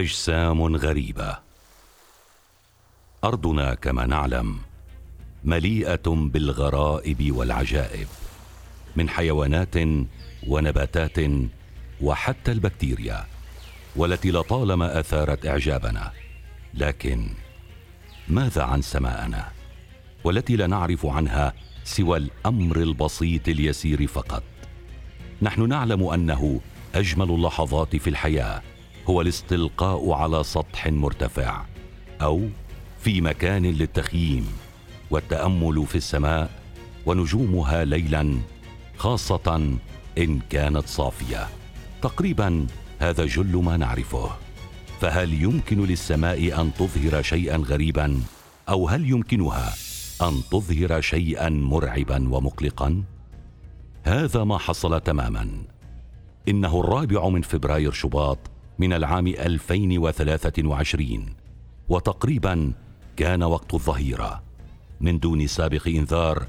أجسام غريبة. أرضنا كما نعلم مليئة بالغرائب والعجائب من حيوانات ونباتات وحتى البكتيريا والتي لطالما أثارت إعجابنا. لكن ماذا عن سماءنا والتي لا نعرف عنها سوى الأمر البسيط اليسير فقط؟ نحن نعلم أنه أجمل اللحظات في الحياة هو الاستلقاء على سطح مرتفع أو في مكان للتخييم والتأمل في السماء ونجومها ليلا خاصة إن كانت صافية. تقريبا هذا جل ما نعرفه. فهل يمكن للسماء أن تظهر شيئا غريبا؟ أو هل يمكنها أن تظهر شيئا مرعبا ومقلقا؟ هذا ما حصل تماما. إنه الرابع من فبراير شباط من العام 2023 وتقريبا كان وقت الظهيرة. من دون سابق إنذار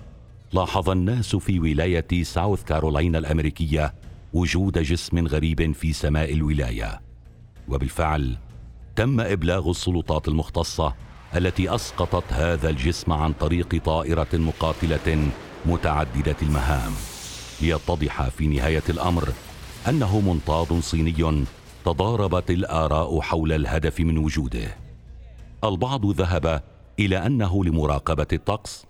لاحظ الناس في ولاية ساوث كارولاينا الأمريكية وجود جسم غريب في سماء الولاية. وبالفعل تم إبلاغ السلطات المختصة التي أسقطت هذا الجسم عن طريق طائرة مقاتلة متعددة المهام. ليتضح في نهاية الأمر أنه منطاد صيني تضاربت الآراء حول الهدف من وجوده. البعض ذهب إلى أنه لمراقبة الطقس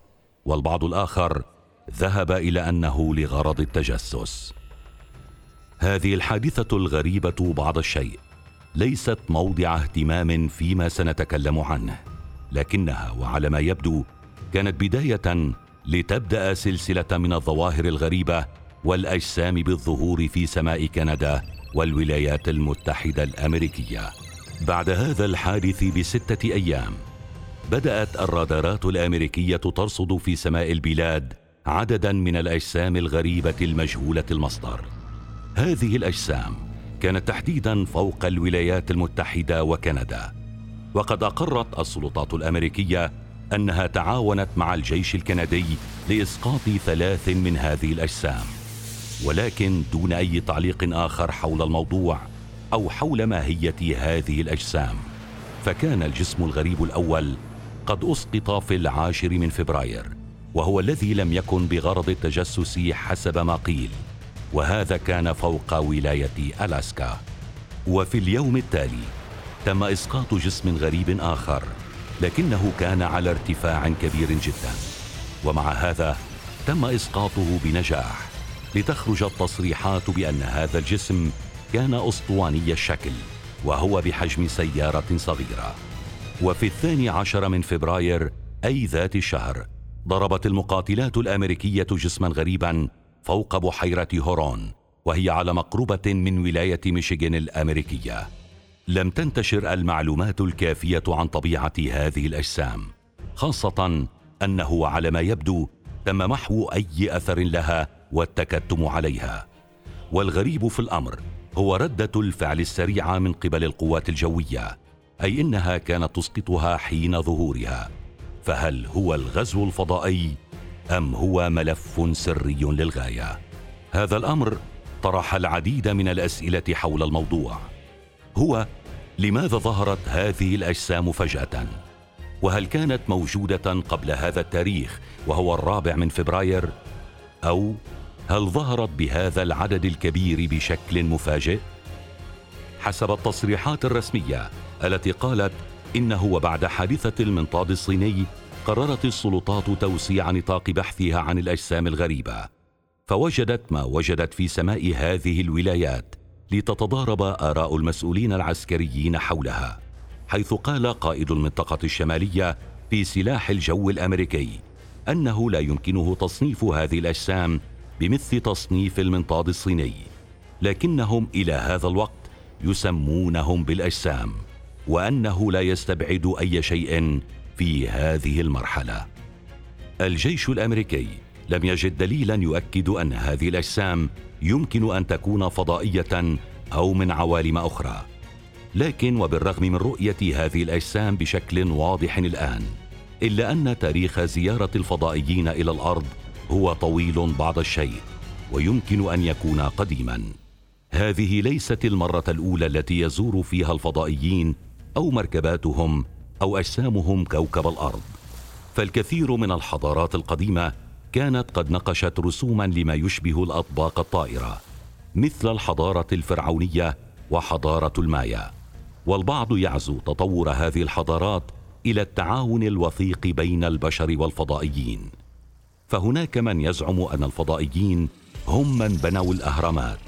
والبعض الآخر ذهب إلى أنه لغرض التجسس. هذه الحادثة الغريبة بعض الشيء ليست موضع اهتمام فيما سنتكلم عنه لكنها وعلى ما يبدو كانت بداية لتبدأ سلسلة من الظواهر الغريبة والأجسام بالظهور في سماء كندا والولايات المتحدة الأمريكية بعد هذا الحادث بستة أيام بدأت الرادارات الأمريكية ترصد في سماء البلاد عددا من الأجسام الغريبة المجهولة المصدر. هذه الأجسام كانت تحديدا فوق الولايات المتحدة وكندا وقد أقرت السلطات الأمريكية أنها تعاونت مع الجيش الكندي لإسقاط ثلاث من هذه الأجسام. ولكن دون أي تعليق آخر حول الموضوع أو حول ماهية هذه الأجسام فكان الجسم الغريب الأول قد أسقط في العاشر من فبراير وهو الذي لم يكن بغرض التجسس حسب ما قيل وهذا كان فوق ولاية ألاسكا. وفي اليوم التالي تم إسقاط جسم غريب آخر لكنه كان على ارتفاع كبير جدا ومع هذا تم إسقاطه بنجاح. لتخرج التصريحات بأن هذا الجسم كان أسطواني الشكل وهو بحجم سيارة صغيرة. وفي الثاني عشر من فبراير أي ذات الشهر ضربت المقاتلات الأمريكية جسما غريبا فوق بحيرة هورون وهي على مقربة من ولاية ميشيغان الأمريكية. لم تنتشر المعلومات الكافية عن طبيعة هذه الأجسام خاصة أنه على ما يبدو تم محو أي أثر لها والتكتم عليها. والغريب في الأمر هو ردة الفعل السريعة من قبل القوات الجوية أي إنها كانت تسقطها حين ظهورها. فهل هو الغزو الفضائي أم هو ملف سري للغاية؟ هذا الأمر طرح العديد من الأسئلة حول الموضوع. هو لماذا ظهرت هذه الأجسام فجأة؟ وهل كانت موجودة قبل هذا التاريخ وهو الرابع من فبراير؟ أو هل ظهرت بهذا العدد الكبير بشكل مفاجئ؟ حسب التصريحات الرسمية التي قالت انه وبعد حادثة المنطاد الصيني قررت السلطات توسيع نطاق بحثها عن الأجسام الغريبة فوجدت ما وجدت في سماء هذه الولايات لتتضارب آراء المسؤولين العسكريين حولها حيث قال قائد المنطقة الشمالية في سلاح الجو الأمريكي إنه لا يمكنه تصنيف هذه الأجسام بمثل تصنيف المنطاد الصيني لكنهم إلى هذا الوقت يسمونهم بالأجسام وأنه لا يستبعد أي شيء في هذه المرحلة. الجيش الأمريكي لم يجد دليلا يؤكد أن هذه الأجسام يمكن أن تكون فضائية أو من عوالم أخرى. لكن وبالرغم من رؤية هذه الأجسام بشكل واضح الآن إلا أن تاريخ زيارة الفضائيين إلى الأرض هو طويل بعض الشيء ويمكن أن يكون قديما. هذه ليست المرة الأولى التي يزور فيها الفضائيين أو مركباتهم أو أجسامهم كوكب الأرض. فالكثير من الحضارات القديمة كانت قد نقشت رسوما لما يشبه الأطباق الطائرة مثل الحضارة الفرعونية وحضارة المايا. والبعض يعزو تطور هذه الحضارات إلى التعاون الوثيق بين البشر والفضائيين. فهناك من يزعم أن الفضائيين هم من بنوا الأهرامات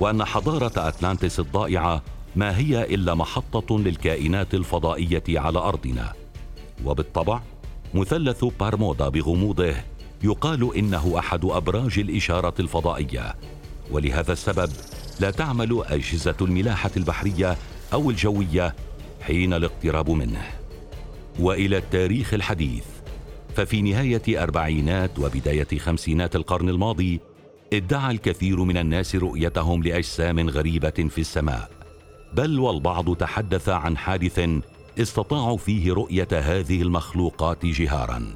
وأن حضارة أتلانتس الضائعة ما هي إلا محطة للكائنات الفضائية على أرضنا. وبالطبع مثلث بارمودا بغموضه يقال إنه أحد أبراج الاشاره الفضائية. ولهذا السبب لا تعمل أجهزة الملاحة البحرية أو الجوية حين الاقتراب منه. وإلى التاريخ الحديث. ففي نهاية أربعينات وبداية خمسينات القرن الماضي ادعى الكثير من الناس رؤيتهم لأجسام غريبة في السماء. بل والبعض تحدث عن حادث استطاعوا فيه رؤية هذه المخلوقات جهارا.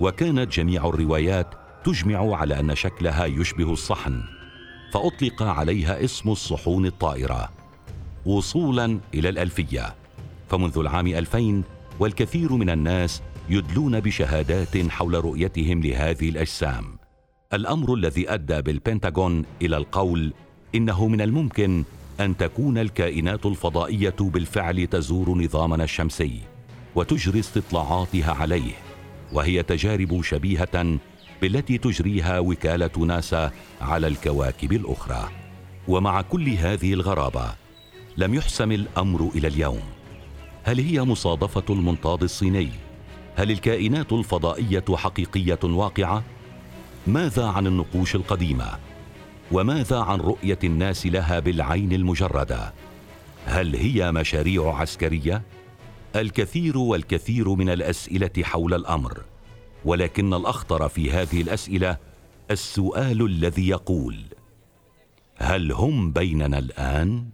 وكانت جميع الروايات تجمع على أن شكلها يشبه الصحن فأطلق عليها اسم الصحون الطائرة وصولا إلى الألفية. فمنذ العام 2000 والكثير من الناس يدلون بشهادات حول رؤيتهم لهذه الأجسام. الأمر الذي أدى بالبنتاغون إلى القول إنه من الممكن أن تكون الكائنات الفضائية بالفعل تزور نظامنا الشمسي وتجري استطلاعاتها عليه وهي تجارب شبيهة بالتي تجريها وكالة ناسا على الكواكب الأخرى. ومع كل هذه الغرابة لم يحسم الأمر إلى اليوم. هل هي مصادفة المنطاد الصيني؟ هل الكائنات الفضائية حقيقية واقعة؟ ماذا عن النقوش القديمة؟ وماذا عن رؤية الناس لها بالعين المجردة؟ هل هي مشاريع عسكرية؟ الكثير والكثير من الأسئلة حول الأمر ولكن الأخطر في هذه الأسئلة السؤال الذي يقول هل هم بيننا الآن؟